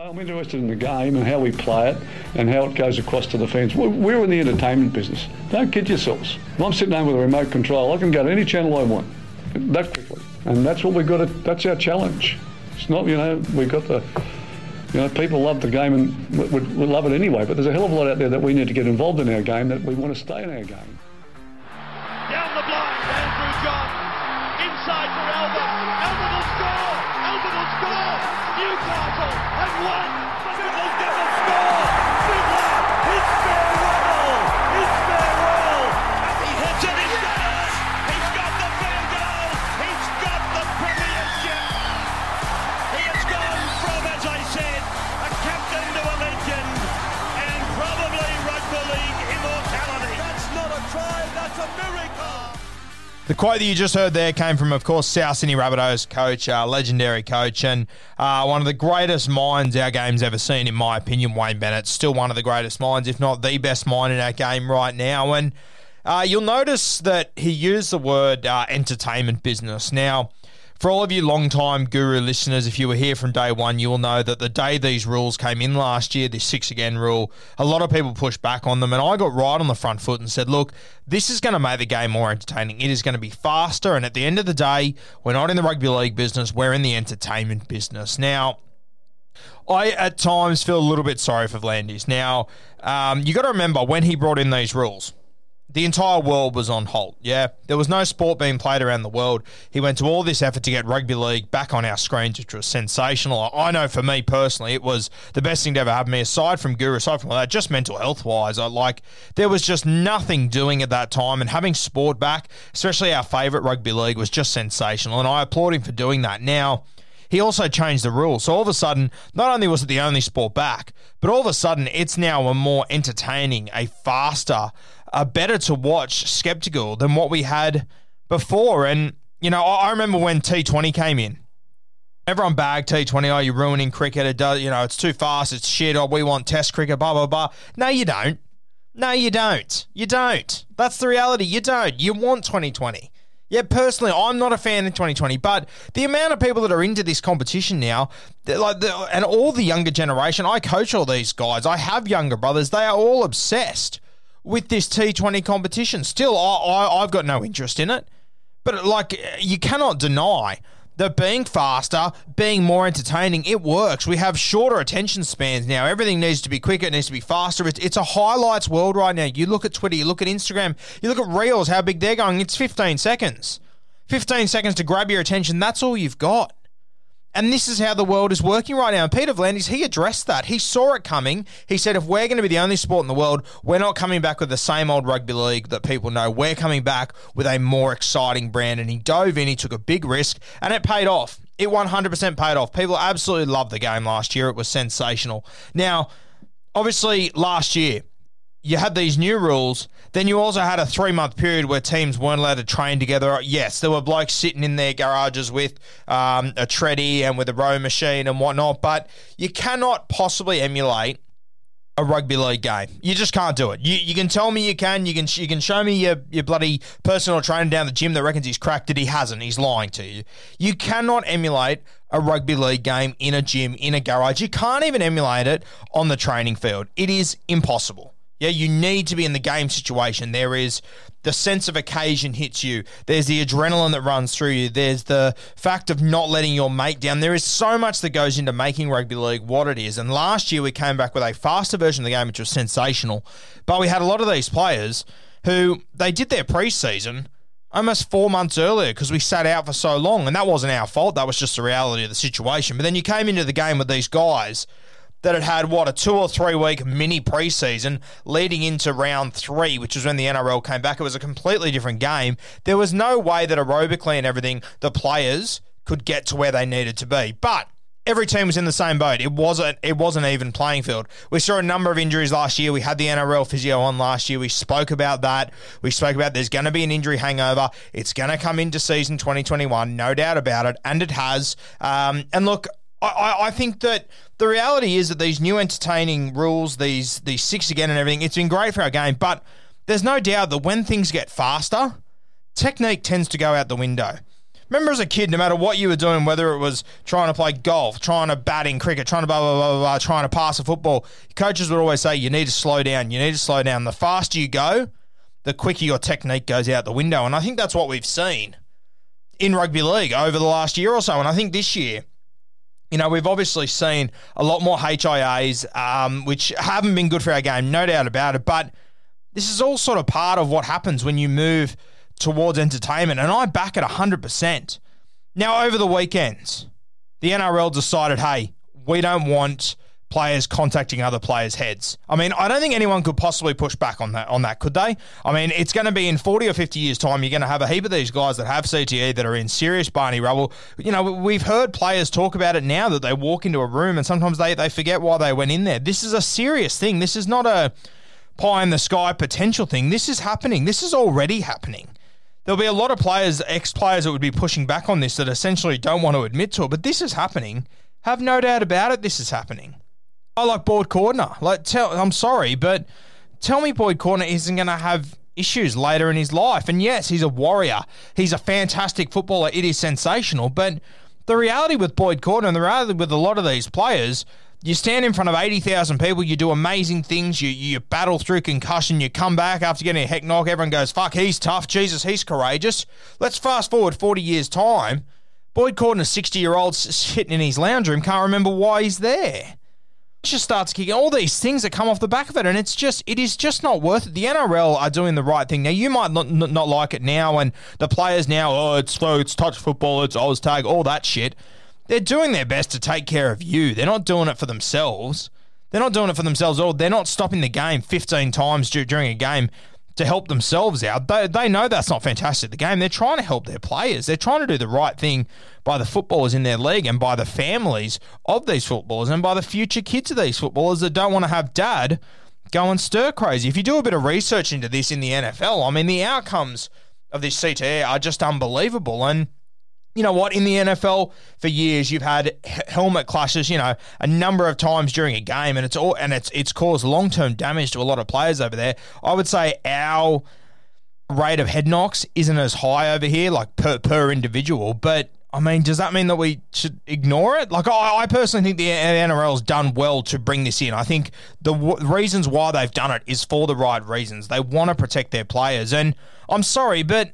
I'm interested in the game and how we play it and how it goes across to the fans. We're, in the entertainment business. Don't kid yourselves. If I'm sitting home with a remote control, I can go to any channel I want that quickly. And that's what we've got to, that's our challenge. It's not, you know, we've got the, you know, people love the game and we, we love it anyway, but there's a hell of a lot out there that we need to get involved in our game that we want to stay in our game. The quote that you just heard there came from, of course, South Sydney Rabbitohs coach, uh, legendary coach, and uh, one of the greatest minds our game's ever seen, in my opinion. Wayne Bennett, still one of the greatest minds, if not the best mind in our game right now. And uh, you'll notice that he used the word uh, entertainment business. Now, for all of you long-time Guru listeners, if you were here from day one, you will know that the day these rules came in last year, this six again rule, a lot of people pushed back on them, and I got right on the front foot and said, look, this is going to make the game more entertaining. It is going to be faster, and at the end of the day, we're not in the rugby league business, we're in the entertainment business. Now, I at times feel a little bit sorry for V'landys. Now, um, you got to remember when he brought in these rules, the entire world was on halt. Yeah, there was no sport being played around the world. He went to all this effort to get rugby league back on our screens, which was sensational. I know for me personally, it was the best thing to ever happen to me. Aside from Guru, aside from all that, just mental health wise, I like there was just nothing doing at that time, and having sport back, especially our favourite rugby league, was just sensational. And I applaud him for doing that. Now he also changed the rules. So all of a sudden, not only was it the only sport back, but all of a sudden, it's now a more entertaining, a faster, a better to watch skeptical than what we had before. And, you know, I I remember when T20 came in. Everyone bagged T20. Oh, you're ruining cricket. It does, you know, it's too fast. It's shit. Oh, we want Test cricket. Blah blah blah. No, you don't. No, you don't. You don't. That's the reality. You don't. You want 2020. Yeah, personally, I'm not a fan of 2020, but the amount of people that are into this competition now, like, the, and all the younger generation, I coach all these guys. I have younger brothers. They are all obsessed with this T20 competition. Still, I, I've got no interest in it, but like, you cannot deny that being faster, being more entertaining, it works. We have shorter attention spans now. Everything needs to be quicker, it needs to be faster. It's, it's a highlights world right now. You look at Twitter, you look at Instagram, you look at Reels, how big they're going. It's 15 seconds. 15 seconds to grab your attention. That's all you've got. And this is how the world is working right now. And Peter V'landys, he addressed that. He saw it coming. He said, if we're going to be the only sport in the world, we're not coming back with the same old rugby league that people know. We're coming back with a more exciting brand. And he dove in, he took a big risk, and it paid off. It 100% paid off. People absolutely loved the game last year. It was sensational. Now, obviously, last year, you had these new rules. Then you also had a three month period where teams weren't allowed to train together. Yes, there were blokes sitting in their garages with um, a treadie and with a row machine and whatnot, but you cannot possibly emulate a rugby league game. You just can't do it. You, you can tell me you can. You can you can show me your, your bloody personal trainer down the gym that reckons he's cracked it. He hasn't. He's lying to you. You cannot emulate a rugby league game in a gym in a garage. You can't even emulate it on the training field. It is impossible. Yeah, you need to be in the game situation. There is the sense of occasion hits you. There's the adrenaline that runs through you. There's the fact of not letting your mate down. There is so much that goes into making rugby league what it is. And last year we came back with a faster version of the game, which was sensational. But we had a lot of these players who they did their preseason almost four months earlier because we sat out for so long. And that wasn't our fault. That was just the reality of the situation. But then you came into the game with these guys that had had what a two or three week mini preseason leading into round three, which was when the NRL came back. It was a completely different game. There was no way that aerobically and everything the players could get to where they needed to be, but. Every team was in the same boat. It wasn't. It wasn't even playing field. We saw a number of injuries last year. We had the NRL physio on last year. We spoke about that. We spoke about there's going to be an injury hangover. It's going to come into season 2021, no doubt about it, and it has. Um, and look, I, I think that the reality is that these new entertaining rules, these these six again and everything, it's been great for our game. But there's no doubt that when things get faster, technique tends to go out the window. Remember as a kid, no matter what you were doing, whether it was trying to play golf, trying to bat in cricket, trying to blah, blah, blah, blah, blah, trying to pass a football, coaches would always say, you need to slow down. You need to slow down. The faster you go, the quicker your technique goes out the window. And I think that's what we've seen in rugby league over the last year or so. And I think this year, you know, we've obviously seen a lot more HIAs, um, which haven't been good for our game, no doubt about it. But this is all sort of part of what happens when you move towards entertainment. And I back it 100%. Now, over the weekends, the NRL decided hey, we don't want players contacting other players' heads. I mean, I don't think anyone could possibly push back on that. On that, could they? I mean, it's going to be in forty or fifty years' time. You're going to have a heap of these guys that have CTE that are in serious Barney rubble. You know, we've heard players talk about it now that they walk into a room and sometimes they they forget why they went in there. This is a serious thing. This is not a pie in the sky potential thing. This is happening. This is already happening. There'll be a lot of players, ex players, that would be pushing back on this that essentially don't want to admit to it. But this is happening. Have no doubt about it. This is happening. I like Boyd Cordner. Like, tell I'm sorry, but tell me Boyd Cordner isn't going to have issues later in his life. And yes, he's a warrior. He's a fantastic footballer. It is sensational. But the reality with Boyd Cordner and the reality with a lot of these players, you stand in front of 80,000 people, you do amazing things, you, you battle through concussion, you come back after getting a heck knock, everyone goes, fuck, he's tough, Jesus, he's courageous. Let's fast forward 40 years' time. Boyd Cordner, 60 year old, sitting in his lounge room, can't remember why he's there just starts kicking all these things that come off the back of it, and it's just it is just not worth it. The NRL are doing the right thing now. You might not not like it now, and the players now, oh, it's slow, it's touch football, it's tag, all that shit. They're doing their best to take care of you. They're not doing it for themselves. They're not doing it for themselves all. They're not stopping the game 15 times during a game to help themselves out. They, they know that's not fantastic, the game. They're trying to help their players. They're trying to do the right thing by the footballers in their league and by the families of these footballers and by the future kids of these footballers that don't want to have dad go and stir crazy. If you do a bit of research into this in the NFL, I mean, the outcomes of this CTE are just unbelievable. And you know what? In the NFL for years, you've had helmet clashes. You know, a number of times during a game, and it's all and it's it's caused long term damage to a lot of players over there. I would say our rate of head knocks isn't as high over here, like per per individual. But I mean, does that mean that we should ignore it? Like, I, I personally think the NRL's done well to bring this in. I think the w- reasons why they've done it is for the right reasons. They want to protect their players, and I'm sorry, but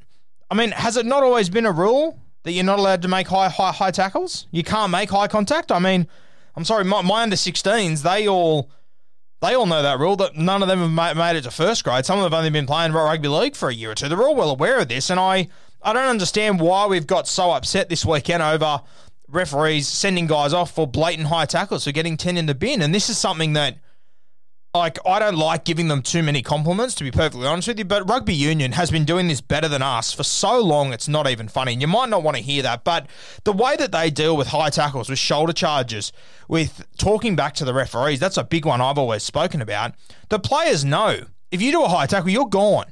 I mean, has it not always been a rule? That you're not allowed to make high high high tackles. You can't make high contact. I mean, I'm sorry, my, my under 16s, they all they all know that rule. That none of them have made it to first grade. Some of them have only been playing rugby league for a year or two. They're all well aware of this, and I I don't understand why we've got so upset this weekend over referees sending guys off for blatant high tackles for getting 10 in the bin. And this is something that like I don't like giving them too many compliments to be perfectly honest with you, but rugby union has been doing this better than us for so long it's not even funny. And you might not want to hear that, but the way that they deal with high tackles, with shoulder charges, with talking back to the referees, that's a big one I've always spoken about. The players know if you do a high tackle, you're gone.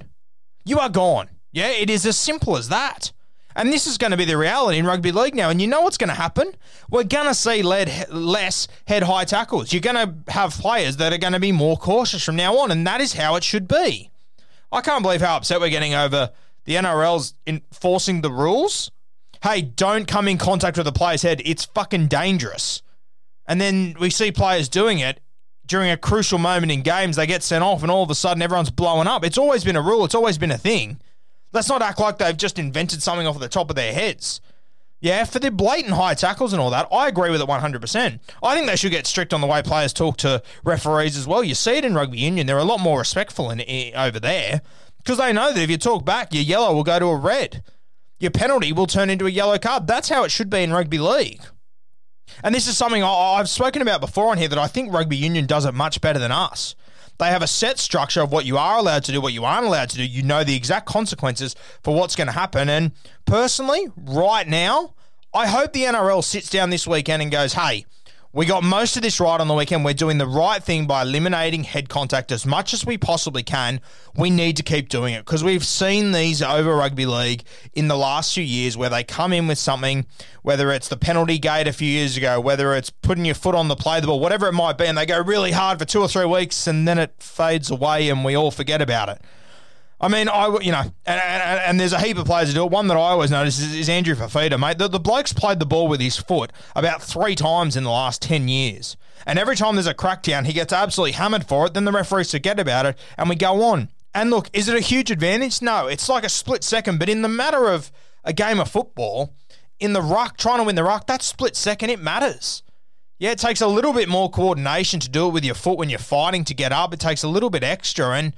You are gone. Yeah, it is as simple as that. And this is going to be the reality in rugby league now. And you know what's going to happen? We're going to see led, less head high tackles. You're going to have players that are going to be more cautious from now on. And that is how it should be. I can't believe how upset we're getting over the NRL's enforcing the rules. Hey, don't come in contact with a player's head. It's fucking dangerous. And then we see players doing it during a crucial moment in games, they get sent off and all of a sudden everyone's blowing up. It's always been a rule, it's always been a thing. Let's not act like they've just invented something off the top of their heads. Yeah, for the blatant high tackles and all that, I agree with it 100%. I think they should get strict on the way players talk to referees as well. You see it in rugby union, they're a lot more respectful in, in over there because they know that if you talk back, your yellow will go to a red. Your penalty will turn into a yellow card. That's how it should be in rugby league. And this is something I've spoken about before on here that I think rugby union does it much better than us. They have a set structure of what you are allowed to do, what you aren't allowed to do. You know the exact consequences for what's going to happen. And personally, right now, I hope the NRL sits down this weekend and goes, hey, we got most of this right on the weekend. We're doing the right thing by eliminating head contact as much as we possibly can. We need to keep doing it because we've seen these over rugby league in the last few years where they come in with something, whether it's the penalty gate a few years ago, whether it's putting your foot on the play the ball, whatever it might be, and they go really hard for two or three weeks and then it fades away and we all forget about it. I mean, I you know, and, and, and, there's a heap of players that do it. One that I always notice is, is Andrew Fifita, mate. The, the bloke's played the ball with his foot about three times in the last 10 years. And every time there's a crackdown, he gets absolutely hammered for it. Then the referees forget about it and we go on. And look, is it a huge advantage? No, it's like a split second. But in the matter of a game of football, in the ruck, trying to win the ruck, that split second, it matters. Yeah, it takes a little bit more coordination to do it with your foot when you're fighting to get up. It takes a little bit extra. And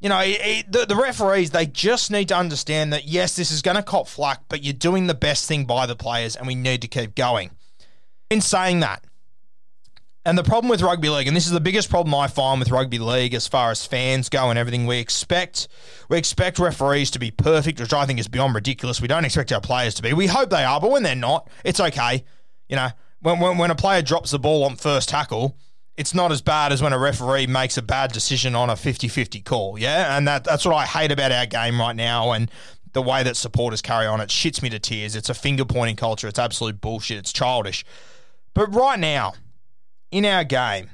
you know, it, it, the, the referees, they just need to understand that, yes, this is going to cop flack, but you're doing the best thing by the players and we need to keep going. In saying that, and the problem with rugby league, and this is the biggest problem I find with rugby league as far as fans go and everything, we expect we expect referees to be perfect, which I think is beyond ridiculous. We don't expect our players to be. We hope they are, but when they're not, it's okay. You know, when, when, when a player drops the ball on first tackle, it's not as bad as when a referee makes a bad decision on a 50-50 call, yeah? And that that's what I hate about our game right now and the way that supporters carry on. It shits me to tears. It's a finger-pointing culture. It's absolute bullshit. It's childish. But right now, in our game,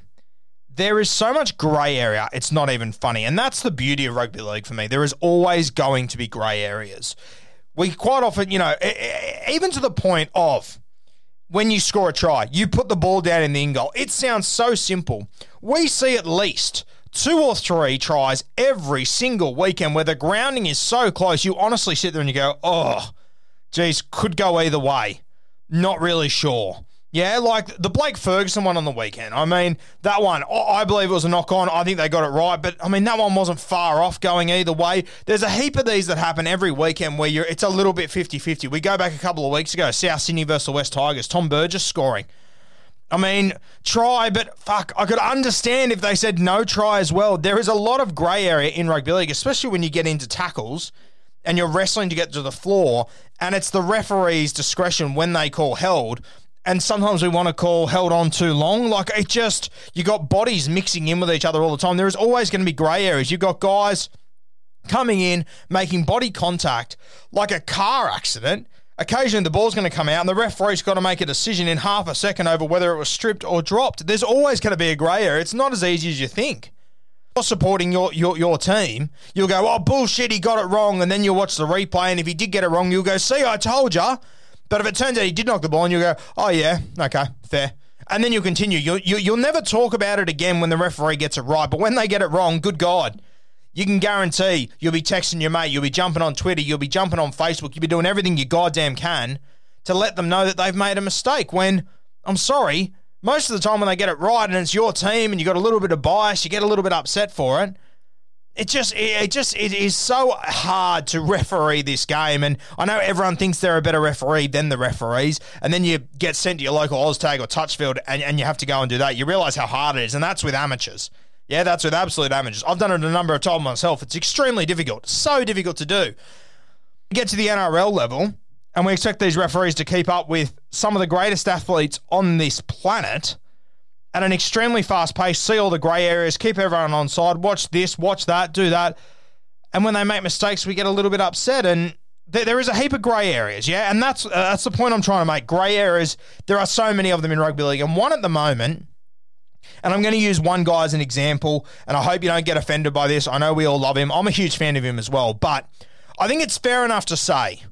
there is so much grey area, it's not even funny. And that's the beauty of rugby league for me. There is always going to be grey areas. We quite often, you know, even to the point of when you score a try, you put the ball down in the in goal. It sounds so simple. We see at least two or three tries every single weekend where the grounding is so close, you honestly sit there and you go, oh, geez, could go either way. Not really sure. Yeah, like the Blake Ferguson one on the weekend. I mean, that one, I believe it was a knock on. I think they got it right. But I mean, that one wasn't far off going either way. There's a heap of these that happen every weekend where you're, it's a little bit 50 50. We go back a couple of weeks ago, South Sydney versus Wests Tigers, Tom Burgess scoring. I mean, try, but fuck, I could understand if they said no try as well. There is a lot of grey area in rugby league, especially when you get into tackles and you're wrestling to get to the floor, and it's the referee's discretion when they call held and sometimes we want to call held on too long. Like it just, you got bodies mixing in with each other all the time. There is always going to be grey areas. You've got guys coming in, making body contact like a car accident. Occasionally, the ball's going to come out, and the referee's got to make a decision in half a second over whether it was stripped or dropped. There's always going to be a grey area. It's not as easy as you think. You're supporting your, your your team, you'll go, oh bullshit, he got it wrong, and then you'll watch the replay, and if he did get it wrong, you'll go, see, I told you. But if it turns out he did knock the ball and you go, oh, yeah, okay, fair. And then you'll continue. You'll, you, will you will never talk about it again when the referee gets it right. But when they get it wrong, good God, you can guarantee you'll be texting your mate, you'll be jumping on Twitter, you'll be jumping on Facebook, you'll be doing everything you goddamn can to let them know that they've made a mistake. When, I'm sorry, most of the time when they get it right and it's your team and you got a little bit of bias, you get a little bit upset for it it just it just it is so hard to referee this game and I know everyone thinks they're a better referee than the referees and then you get sent to your local Oztag or Touchfield and, and you have to go and do that. You realize how hard it is and that's with amateurs. Yeah that's with absolute amateurs. I've done it a number of times myself. It's extremely difficult so difficult to do. Get to the NRL level and we expect these referees to keep up with some of the greatest athletes on this planet at an extremely fast pace, see all the grey areas, keep everyone on side, watch this, watch that, do that. And when they make mistakes, we get a little bit upset. And there, is a heap of grey areas, yeah? And that's, uh, that's the point I'm trying to make. Grey areas, there are so many of them in rugby league. And one at the moment, and I'm going to use one guy as an example, and I hope you don't get offended by this. I know we all love him. I'm a huge fan of him as well. But I think it's fair enough to say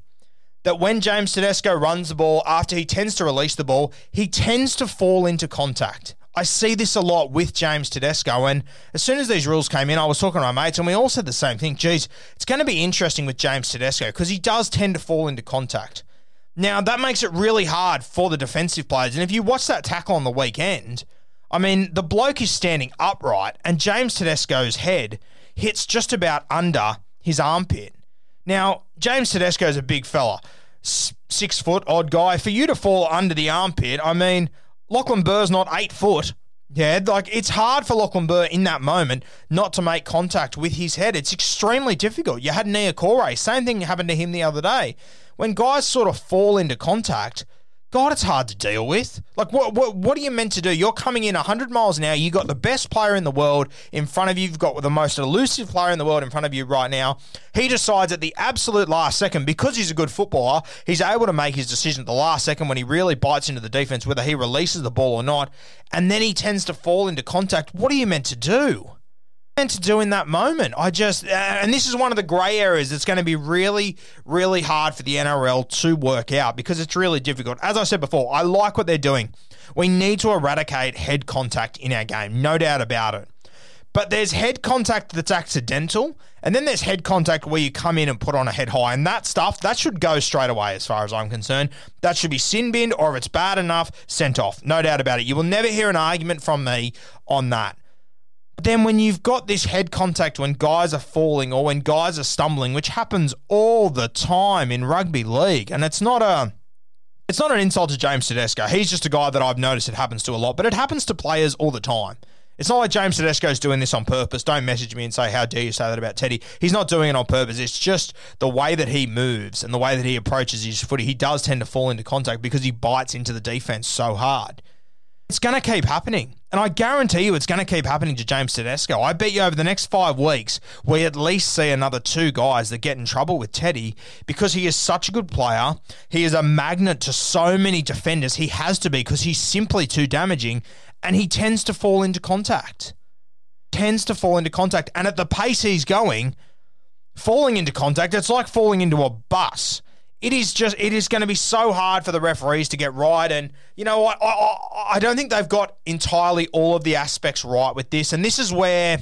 that when James Tedesco runs the ball after he tends to release the ball, he tends to fall into contact. I see this a lot with James Tedesco. And as soon as these rules came in, I was talking to my mates, and we all said the same thing. Geez, it's going to be interesting with James Tedesco because he does tend to fall into contact. Now, that makes it really hard for the defensive players. And if you watch that tackle on the weekend, I mean, the bloke is standing upright, and James Tedesco's head hits just about under his armpit. Now, James Tedesco is a big fella, six foot odd guy. For you to fall under the armpit, I mean, Lachlan Burr's not eight foot. Yeah, like it's hard for Lachlan Burr in that moment not to make contact with his head. It's extremely difficult. You had Niukore, same thing happened to him the other day. When guys sort of fall into contact, God, it's hard to deal with. Like, what, what, what are you meant to do? You're coming in 100 miles an hour. You've got the best player in the world in front of you. You've got the most elusive player in the world in front of you right now. He decides at the absolute last second, because he's a good footballer, he's able to make his decision at the last second when he really bites into the defense, whether he releases the ball or not. And then he tends to fall into contact. What are you meant to do? To do in that moment. I just, uh, and this is one of the grey areas that's going to be really, really hard for the NRL to work out because it's really difficult. As I said before, I like what they're doing. We need to eradicate head contact in our game, no doubt about it. But there's head contact that's accidental, and then there's head contact where you come in and put on a head high, and that stuff that should go straight away, as far as I'm concerned. That should be sin binned, or if it's bad enough, sent off. No doubt about it. You will never hear an argument from me on that then when you've got this head contact when guys are falling or when guys are stumbling, which happens all the time in rugby league, and it's not a it's not an insult to James Tedesco. He's just a guy that I've noticed it happens to a lot, but it happens to players all the time. It's not like James Tedesco's doing this on purpose. Don't message me and say, How dare you say that about Teddy? He's not doing it on purpose. It's just the way that he moves and the way that he approaches his footy. He does tend to fall into contact because he bites into the defense so hard. It's going to keep happening. And I guarantee you it's going to keep happening to James Tedesco. I bet you over the next five weeks, we at least see another two guys that get in trouble with Teddy because he is such a good player. He is a magnet to so many defenders. He has to be because he's simply too damaging and he tends to fall into contact. Tends to fall into contact. And at the pace he's going, falling into contact, it's like falling into a bus it is just it is going to be so hard for the referees to get right and you know I, I, I don't think they've got entirely all of the aspects right with this and this is where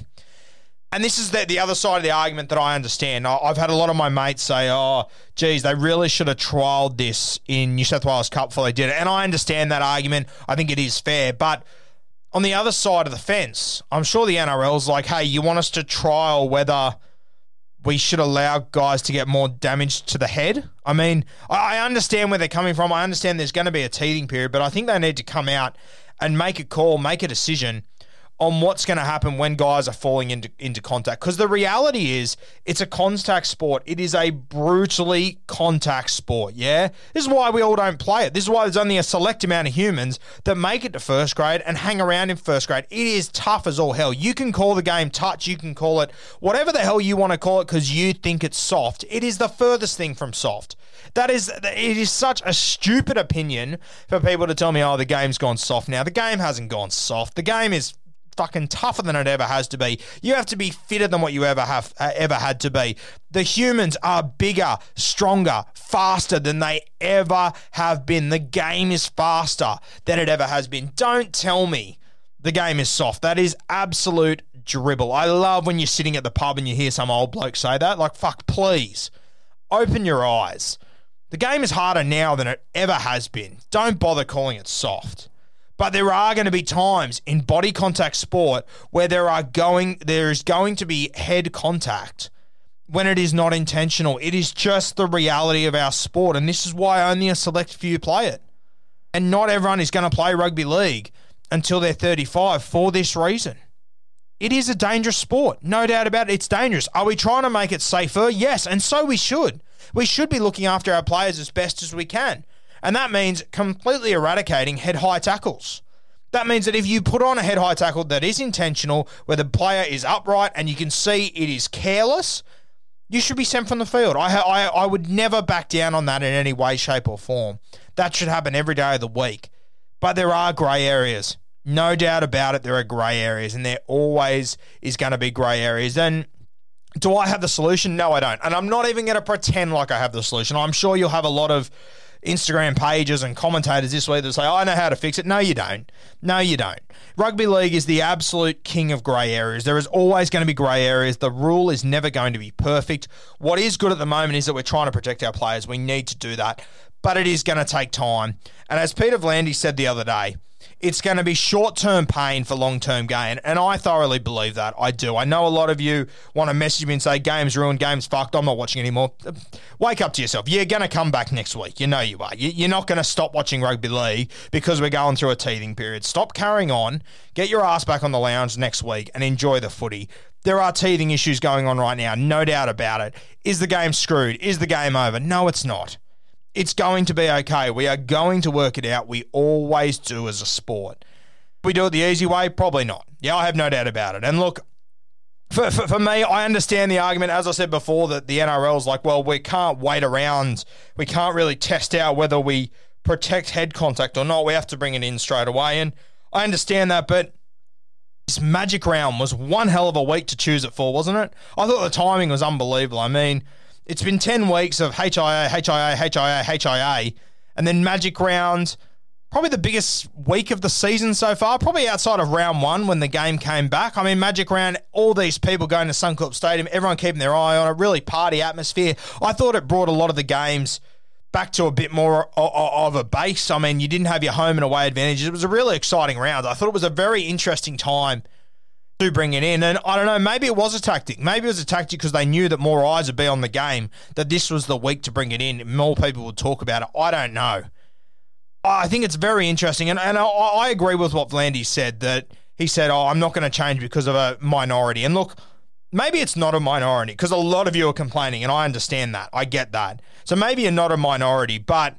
and this is the, the other side of the argument that I understand. I, I've had a lot of my mates say, oh, geez, they really should have trialled this in New South Wales Cup before they did it. And I understand that argument. I think it is fair. But on the other side of the fence, I'm sure the NRL's like, hey, you want us to trial whether – we should allow guys to get more damage to the head. I mean, I understand where they're coming from. I understand there's going to be a teething period, but I think they need to come out and make a call, make a decision on what's going to happen when guys are falling into, into contact. Because the reality is, it's a contact sport. It is a brutally contact sport, yeah? This is why we all don't play it. This is why there's only a select amount of humans that make it to first grade and hang around in first grade. It is tough as all hell. You can call the game touch, you can call it whatever the hell you want to call it because you think it's soft. It is the furthest thing from soft. That is, it is such a stupid opinion for people to tell me, oh, the game's gone soft now. The game hasn't gone soft. The game is fucking tougher than it ever has to be. You have to be fitter than what you ever have uh, ever had to be. The humans are bigger, stronger, faster than they ever have been. The game is faster than it ever has been. Don't tell me the game is soft. That is absolute dribble. I love when you're sitting at the pub and you hear some old bloke say that. Like, fuck, please open your eyes. The game is harder now than it ever has been. Don't bother calling it soft. But there are going to be times in body contact sport where there are going there is going to be head contact when it is not intentional. It is just the reality of our sport, and this is why only a select few play it. And not everyone is going to play rugby league until they're 35 for this reason. It is a dangerous sport, no doubt about it. It's dangerous. Are we trying to make it safer? Yes, and so we should. We should be looking after our players as best as we can. And that means completely eradicating head high tackles. That means that if you put on a head high tackle that is intentional, where the player is upright and you can see it is careless, you should be sent from the field. I, I, I would never back down on that in any way, shape, or form. That should happen every day of the week. But there are grey areas. No doubt about it, there are grey areas, and there always is going to be grey areas. And do I have the solution? No, I don't. And I'm not even going to pretend like I have the solution. I'm sure you'll have a lot of Instagram pages and commentators this week that say, I know how to fix it. No, you don't. No, you don't. Rugby league is the absolute king of grey areas. There is always going to be grey areas. The rule is never going to be perfect. What is good at the moment is that we're trying to protect our players. We need to do that, but it is going to take time. And as Peter V'landys said the other day, it's going to be short term pain for long term gain. And I thoroughly believe that. I do. I know a lot of you want to message me and say, game's ruined, game's fucked, I'm not watching anymore. Wake up to yourself. You're going to come back next week. You know you are. You're not going to stop watching rugby league because we're going through a teething period. Stop carrying on. Get your ass back on the lounge next week and enjoy the footy. There are teething issues going on right now, no doubt about it. Is the game screwed? Is the game over? No, it's not. It's going to be okay. We are going to work it out. We always do as a sport. We do it the easy way? Probably not. Yeah, I have no doubt about it. And look, for, for, for, me, I understand the argument, as I said before, that the NRL is like, well, we can't wait around. We can't really test out whether we protect head contact or not. We have to bring it in straight away. And I understand that, but this magic round was one hell of a week to choose it for, wasn't it? I thought the timing was unbelievable. I mean, it's been 10 weeks of HIA, HIA, HIA, HIA, and then Magic Round, probably the biggest week of the season so far, probably outside of round one when the game came back. I mean, Magic Round, all these people going to Suncorp Stadium, everyone keeping their eye on it, really party atmosphere. I thought it brought a lot of the games back to a bit more of a base. I mean, you didn't have your home and away advantages. It was a really exciting round. I thought it was a very interesting time to bring it in. And I don't know, maybe it was a tactic. Maybe it was a tactic because they knew that more eyes would be on the game, that this was the week to bring it in. More people would talk about it. I don't know. I think it's very interesting. And, and I, I agree with what V'landys said that he said, Oh, I'm not going to change because of a minority. And look, maybe it's not a minority because a lot of you are complaining, and I understand that. I get that. So maybe you're not a minority, but.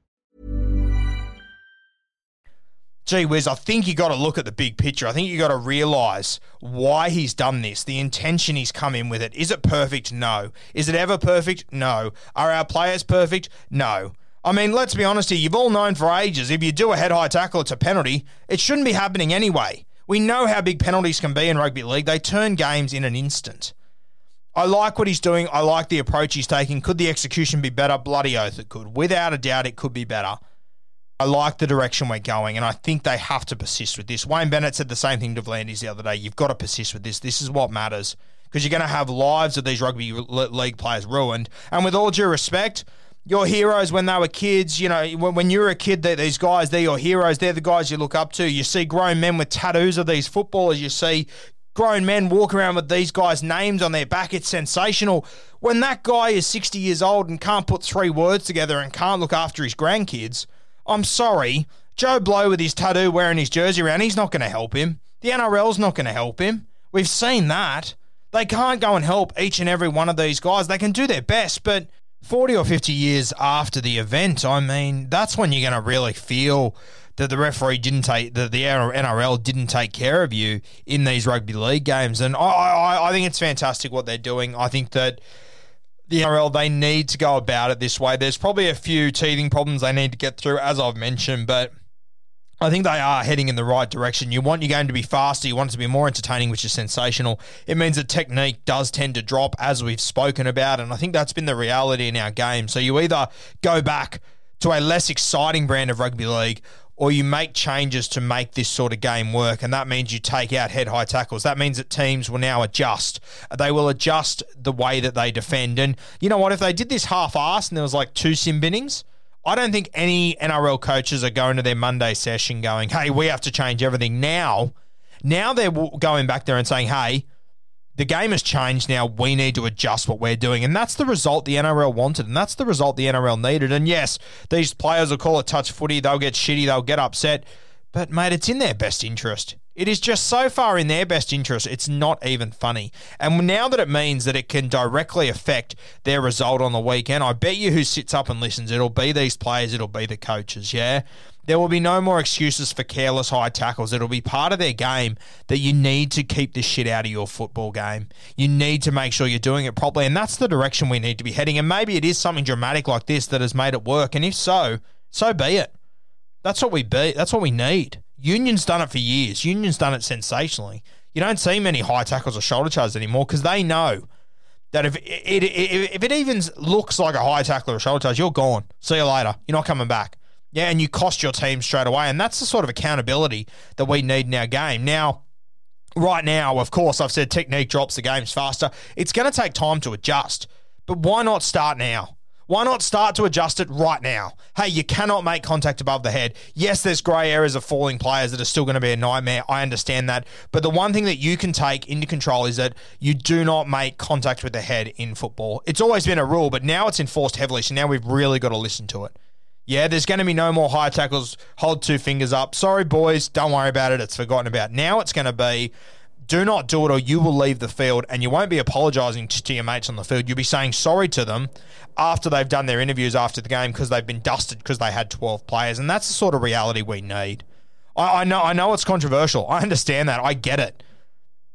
Gee whiz, I think you got to look at the big picture. I think you got to realize why he's done this, the intention he's come in with it. Is it perfect? No. Is it ever perfect? No. Are our players perfect? No. I mean, let's be honest here. You've all known for ages if you do a head high tackle, it's a penalty. It shouldn't be happening anyway. We know how big penalties can be in rugby league. They turn games in an instant. I like what he's doing. I like the approach he's taking. Could the execution be better? Bloody oath it could. Without a doubt, it could be better. I like the direction we're going, and I think they have to persist with this. Wayne Bennett said the same thing to V'landys the other day. You've got to persist with this. This is what matters because you're going to have lives of these rugby league players ruined. And with all due respect, your heroes when they were kids, you know, when, when you were a kid, these guys, they're your heroes. They're the guys you look up to. You see grown men with tattoos of these footballers. You see grown men walk around with these guys' names on their back. It's sensational. When that guy is 60 years old and can't put three words together and can't look after his grandkids – I'm sorry, Joe Blow with his tattoo wearing his jersey around, he's not going to help him. The NRL's not going to help him. We've seen that. They can't go and help each and every one of these guys. They can do their best, but 40 or 50 years after the event, I mean, that's when you're going to really feel that the referee didn't take that the NRL didn't take care of you in these rugby league games, and I, I, I think it's fantastic what they're doing. I think that the NRL, they need to go about it this way. There's probably a few teething problems they need to get through, as I've mentioned, but I think they are heading in the right direction. You want your game to be faster, you want it to be more entertaining, which is sensational. It means that technique does tend to drop, as we've spoken about, and I think that's been the reality in our game. So you either go back to a less exciting brand of rugby league or you make changes to make this sort of game work. And that means you take out head high tackles. That means that teams will now adjust. They will adjust the way that they defend. And you know what? If they did this half ass and there was like two sin binnings, I don't think any NRL coaches are going to their Monday session going, hey, we have to change everything now. Now they're going back there and saying, hey, the game has changed now. We need to adjust what we're doing. And that's the result the NRL wanted. And that's the result the NRL needed. And yes, these players will call it touch footy. They'll get shitty. They'll get upset. But, mate, it's in their best interest. It is just so far in their best interest, it's not even funny. And now that it means that it can directly affect their result on the weekend, I bet you who sits up and listens, it'll be these players, it'll be the coaches, yeah? There will be no more excuses for careless high tackles. It'll be part of their game that you need to keep the shit out of your football game. You need to make sure you're doing it properly. And that's the direction we need to be heading. And maybe it is something dramatic like this that has made it work. And if so, so be it. That's what we be. That's what we need. Union's done it for years. Union's done it sensationally. You don't see many high tackles or shoulder charges anymore because they know that if it, if it even looks like a high tackle or shoulder charge, you're gone. See you later. You're not coming back. Yeah, and you cost your team straight away. And that's the sort of accountability that we need in our game. Now, right now, of course, I've said technique drops the games faster. It's going to take time to adjust. But why not start now? Why not start to adjust it right now? Hey, you cannot make contact above the head. Yes, there's grey areas of falling players that are still going to be a nightmare. I understand that. But the one thing that you can take into control is that you do not make contact with the head in football. It's always been a rule, but now it's enforced heavily. So now we've really got to listen to it. Yeah, there's going to be no more high tackles. Hold two fingers up. Sorry, boys. Don't worry about it. It's forgotten about. Now it's going to be do not do it or you will leave the field and you won't be apologising to your mates on the field. You'll be saying sorry to them after they've done their interviews after the game because they've been dusted because they had 12 players. And that's the sort of reality we need. I, I know, I know it's controversial. I understand that. I get it.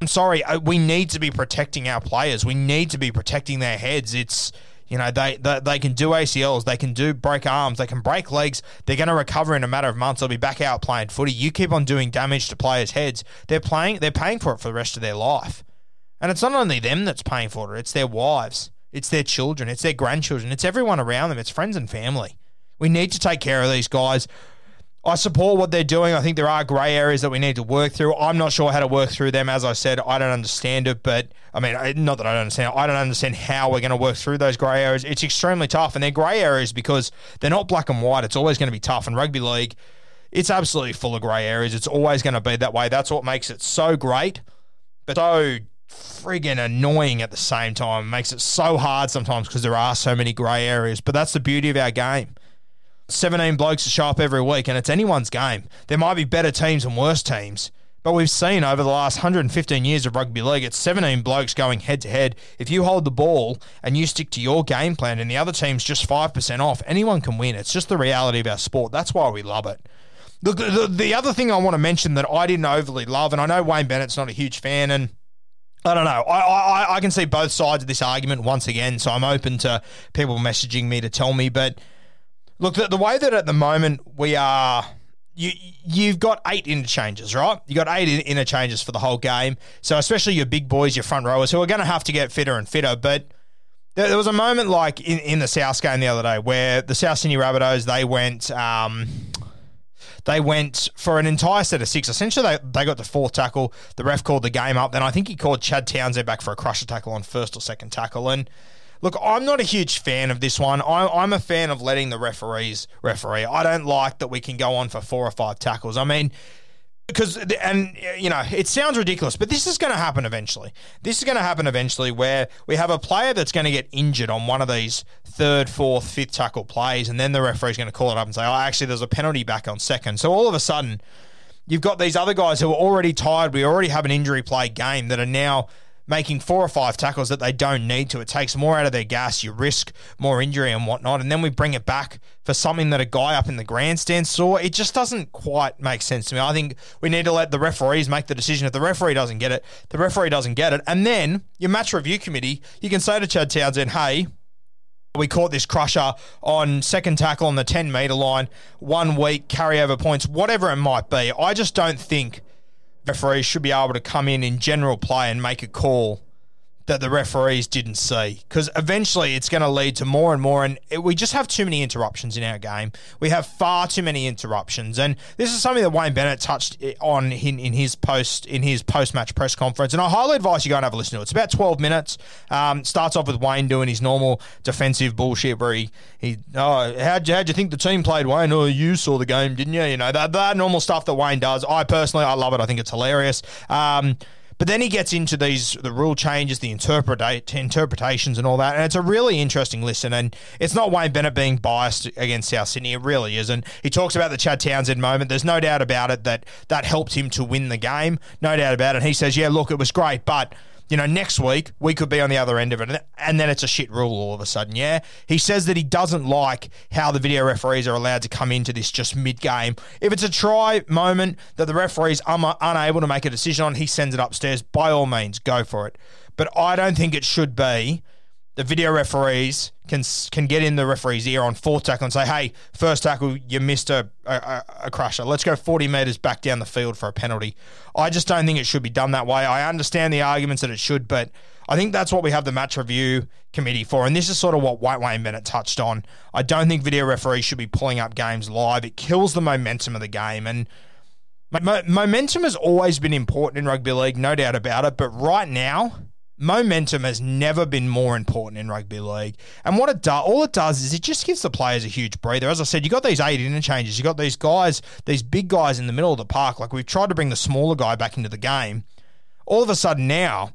I'm sorry. Uh, we need to be protecting our players. We need to be protecting their heads. It's you know, they, they, they can do ACLs, they can do break arms, they can break legs. They're going to recover in a matter of months. They'll be back out playing footy. You keep on doing damage to players' heads. They're playing. They're paying for it for the rest of their life. And it's not only them that's paying for it. It's their wives. It's their children. It's their grandchildren. It's everyone around them. It's friends and family. We need to take care of these guys. I support what they're doing. I think there are grey areas that we need to work through. I'm not sure how to work through them. As I said, I don't understand it, but I mean, not that I don't understand. I don't understand how we're going to work through those grey areas. It's extremely tough, and they're grey areas because they're not black and white. It's always going to be tough. And rugby league, it's absolutely full of grey areas. It's always going to be that way. That's what makes it so great, but so friggin' annoying at the same time. It makes it so hard sometimes because there are so many grey areas. But that's the beauty of our game. 17 blokes to show up every week, and it's anyone's game. There might be better teams and worse teams. But we've seen over the last 115 years of rugby league, it's 17 blokes going head to head. If you hold the ball and you stick to your game plan and the other team's just 5% off, anyone can win. It's just the reality of our sport. That's why we love it. The, the, the other thing I want to mention that I didn't overly love, and I know Wayne Bennett's not a huge fan, and I don't know. I, I, I can see both sides of this argument once again, so I'm open to people messaging me to tell me, but Look, the, the way that at the moment we are you you've got eight interchanges, right? You got eight interchanges for the whole game. So especially your big boys, your front rowers, who are going to have to get fitter and fitter. But there, there, was a moment like in, in the South game the other day where the South Sydney Rabbitohs they went. Um, they went for an entire set of six. Essentially, they, they got the fourth tackle. The ref called the game up. Then I think he called Chad Townsend back for a crusher tackle on first or second tackle. And Look, I'm not a huge fan of this one. I'm, I'm a fan of letting the referees referee. I don't like that we can go on for four or five tackles. I mean, because and you know it sounds ridiculous but this is going to happen eventually this is going to happen eventually where we have a player that's going to get injured on one of these third fourth fifth tackle plays and then the referee's going to call it up and say oh actually there's a penalty back on second so all of a sudden you've got these other guys who are already tired we already have an injury play game that are now making four or five tackles that they don't need to. It takes more out of their gas. You risk more injury and whatnot. And then we bring it back for something that a guy up in the grandstand saw. It just doesn't quite make sense to me. I think we need to let the referees make the decision. If the referee doesn't get it, the referee doesn't get it. And then your match review committee, you can say to Chad Townsend, hey, we caught this crusher on second tackle on the 10 metre line, one week, carryover points, whatever it might be. I just don't think referees should be able to come in in general play and make a call that the referees didn't see because eventually it's going to lead to more and more and it, we just have too many interruptions in our game. We have far too many interruptions and this is something that Wayne Bennett touched on in, in his post in his post-match press conference and I highly advise you go and have a listen to it. It's about 12 minutes. Um, starts off with Wayne doing his normal defensive bullshit where he, he oh how'd you, how'd you think the team played Wayne? Oh you saw the game didn't you? You know that, that normal stuff that Wayne does. I personally I love it. I think it's hilarious. Um, But then he gets into these the rule changes, the interpreta- interpretations, and all that, and it's a really interesting listen. And it's not Wayne Bennett being biased against South Sydney; it really isn't. He talks about the Chad Townsend moment. There's no doubt about it that that helped him to win the game, no doubt about it. And he says, "Yeah, look, it was great, but." You know, next week we could be on the other end of it, and then it's a shit rule all of a sudden. Yeah, he says that he doesn't like how the video referees are allowed to come into this just mid game. If it's a try moment that the referees are unable to make a decision on, he sends it upstairs. By all means, go for it. But I don't think it should be the video referees can can get in the referee's ear on fourth tackle and say, "Hey, first tackle, you missed a, a, a crusher. Let's go 40 metres back down the field for a penalty." I just don't think it should be done that way. I understand the arguments that it should, but I think that's what we have the match review committee for, and this is sort of what White Wayne Bennett touched on. I don't think video referees should be pulling up games live. It kills the momentum of the game, and momentum has always been important in rugby league, no doubt about it. But right now momentum has never been more important in rugby league. And what it does, all it does is it just gives the players a huge breather. As I said, you got these eight interchanges, you got these guys, these big guys in the middle of the park. Like we've tried to bring the smaller guy back into the game. All of a sudden now,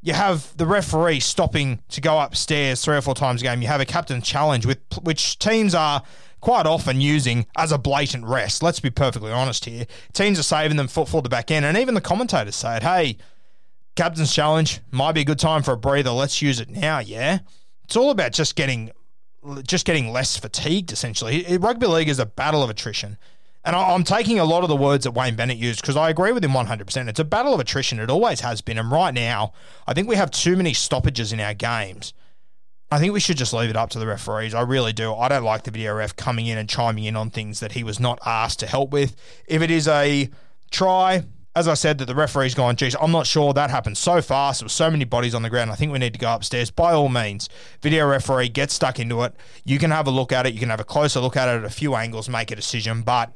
you have the referee stopping to go upstairs three or four times a game. You have a captain challenge with which teams are quite often using as a blatant rest. Let's be perfectly honest here. Teams are saving them for, for the back end, and even the commentators say it. Hey, Captain's challenge might be a good time for a breather. Let's use it now. Yeah, it's all about just getting just getting less fatigued. Essentially, rugby league is a battle of attrition. And I'm taking a lot of the words that Wayne Bennett used because I agree with him 100%. It's a battle of attrition. It always has been. And right now, I think we have too many stoppages in our games. I think we should just leave it up to the referees. I really do. I don't like the video ref coming in and chiming in on things that he was not asked to help with. If it is a try, as I said, that the referee's gone, geez, I'm not sure that happened so fast. There were so many bodies on the ground. I think we need to go upstairs. By all means, video referee, get stuck into it. You can have a look at it. You can have a closer look at it at a few angles, make a decision. But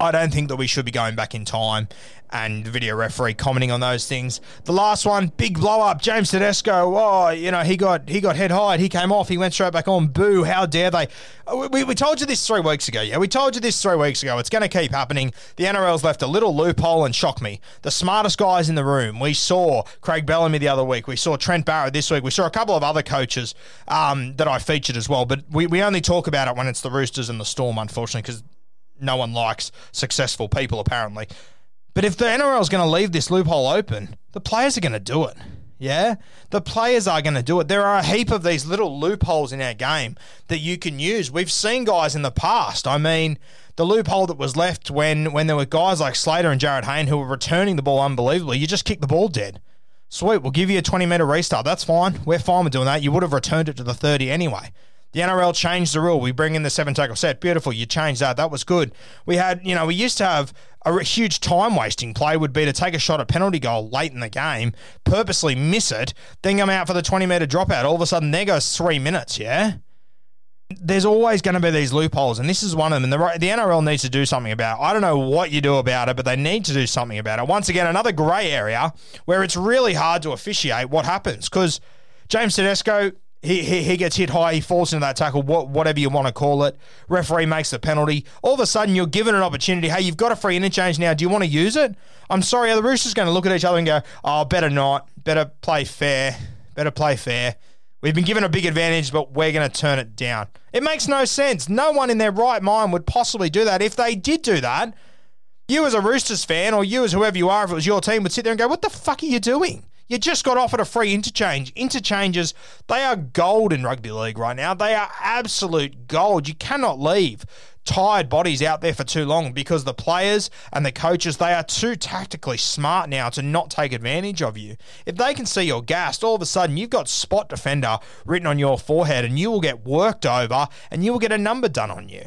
I don't think that we should be going back in time and video referee commenting on those things. The last one, big blow up. James Tedesco. Oh, you know he got he got head high. He came off. He went straight back on. Boo! How dare they? Uh, we, we told you this three weeks ago. Yeah, we told you this three weeks ago. It's going to keep happening. The NRL's left a little loophole and shocked me. The smartest guys in the room. We saw Craig Bellamy the other week. We saw Trent Barrett this week. We saw a couple of other coaches um, that I featured as well. But we, we only talk about it when it's the Roosters and the Storm, unfortunately, because no one likes successful people, apparently. But if the NRL is going to leave this loophole open, the players are going to do it. Yeah, the players are going to do it. There are a heap of these little loopholes in our game that you can use. We've seen guys in the past. I mean, the loophole that was left when when there were guys like Slater and Jarryd Hayne who were returning the ball unbelievably. You just kick the ball dead. Sweet, we'll give you a 20 meter restart. That's fine. We're fine with doing that. You would have returned it to the 30 anyway. The NRL changed the rule. We bring in the seven tackle set. Beautiful. You changed that. That was good. We had, you know, we used to have a huge time wasting play would be to take a shot at penalty goal late in the game, purposely miss it, then come out for the 20 metre dropout. All of a sudden, there goes three minutes, yeah? There's always going to be these loopholes, and this is one of them. And the, the NRL needs to do something about it. I don't know what you do about it, but they need to do something about it. Once again, another grey area where it's really hard to officiate what happens because James Tedesco he, he, he gets hit high, he falls into that tackle, what, whatever you want to call it. Referee makes the penalty. All of a sudden, you're given an opportunity. Hey, you've got a free interchange now. Do you want to use it? I'm sorry, are the Roosters going to look at each other and go, oh, better not. Better play fair. Better play fair. We've been given a big advantage, but we're going to turn it down. It makes no sense. No one in their right mind would possibly do that. If they did do that, you as a Roosters fan or you as whoever you are, if it was your team, would sit there and go, what the fuck are you doing? You just got offered a free interchange. Interchanges, they are gold in rugby league right now. They are absolute gold. You cannot leave tired bodies out there for too long because the players and the coaches they are too tactically smart now to not take advantage of you. If they can see you're gassed, all of a sudden you've got spot defender written on your forehead and you will get worked over and you will get a number done on you.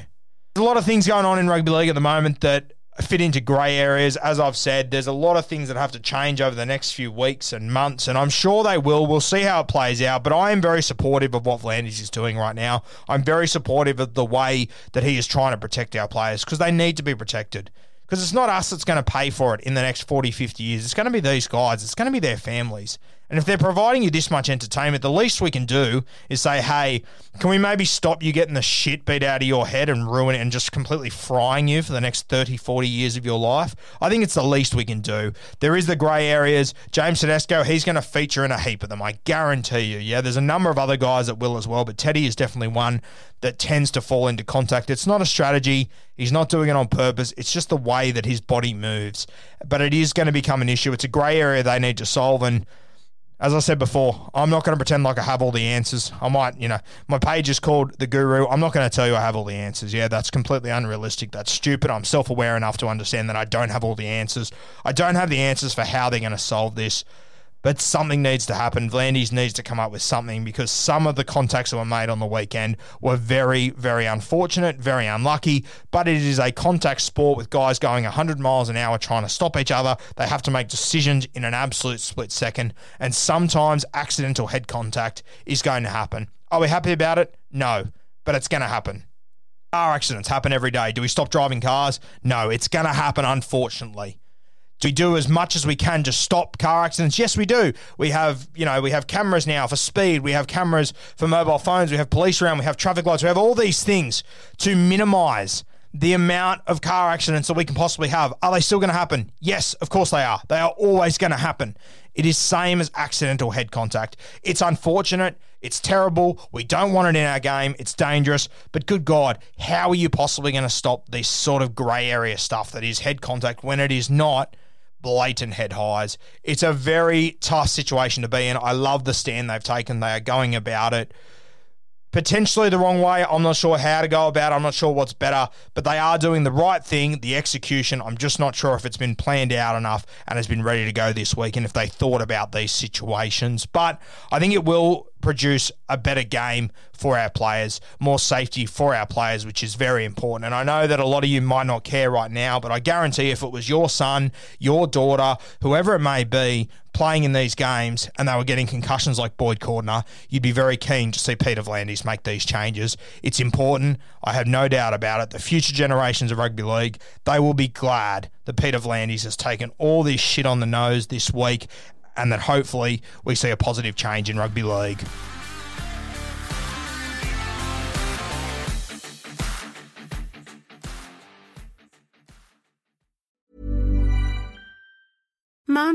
There's a lot of things going on in rugby league at the moment that fit into grey areas. As I've said, there's a lot of things that have to change over the next few weeks and months, and I'm sure they will. We'll see how it plays out, but I am very supportive of what V'landys is doing right now. I'm very supportive of the way that he is trying to protect our players because they need to be protected. Because it's not us that's going to pay for it in the next 40, 50 years. It's going to be these guys. It's going to be their families. And if they're providing you this much entertainment, the least we can do is say, hey, can we maybe stop you getting the shit beat out of your head and ruin it and just completely frying you for the next 30, 40 years of your life? I think it's the least we can do. There is the grey areas. James Tedesco, he's going to feature in a heap of them, I guarantee you. Yeah, there's a number of other guys that will as well, but Teddy is definitely one that tends to fall into contact. It's not a strategy. He's not doing it on purpose. It's just the way that his body moves. But it is going to become an issue. It's a grey area they need to solve. And as I said before, I'm not going to pretend like I have all the answers. I might, you know, my page is called The Guru. I'm not going to tell you I have all the answers. Yeah, that's completely unrealistic. That's stupid. I'm self aware enough to understand that I don't have all the answers. I don't have the answers for how they're going to solve this. But something needs to happen. V'landys needs to come up with something because some of the contacts that were made on the weekend were very, very unfortunate, very unlucky. But it is a contact sport with guys going 100 miles an hour trying to stop each other. They have to make decisions in an absolute split second. And sometimes accidental head contact is going to happen. Are we happy about it? No, but it's going to happen. Car accidents happen every day. Do we stop driving cars? No, it's going to happen, unfortunately. We do as much as we can to stop car accidents? Yes, we do. We have, you know, we have cameras now for speed. We have cameras for mobile phones. We have police around. We have traffic lights. We have all these things to minimize the amount of car accidents that we can possibly have. Are they still going to happen? Yes, of course they are. They are always going to happen. It is same as accidental head contact. It's unfortunate. It's terrible. We don't want it in our game. It's dangerous. But good God, how are you possibly going to stop this sort of grey area stuff that is head contact when it is not? Blatant head highs. It's a very tough situation to be in. I love the stand they've taken. They are going about it potentially the wrong way. I'm not sure how to go about it. I'm not sure what's better, but they are doing the right thing, the execution. I'm just not sure if it's been planned out enough and has been ready to go this week and if they thought about these situations. But I think it will produce a better game for our players, more safety for our players, which is very important. And I know that a lot of you might not care right now, but I guarantee if it was your son, your daughter, whoever it may be, playing in these games and they were getting concussions like Boyd Cordner, you'd be very keen to see Peter V'landys make these changes. It's important. I have no doubt about it. The future generations of rugby league, they will be glad that Peter V'landys has taken all this shit on the nose this week and that hopefully we see a positive change in rugby league. Mom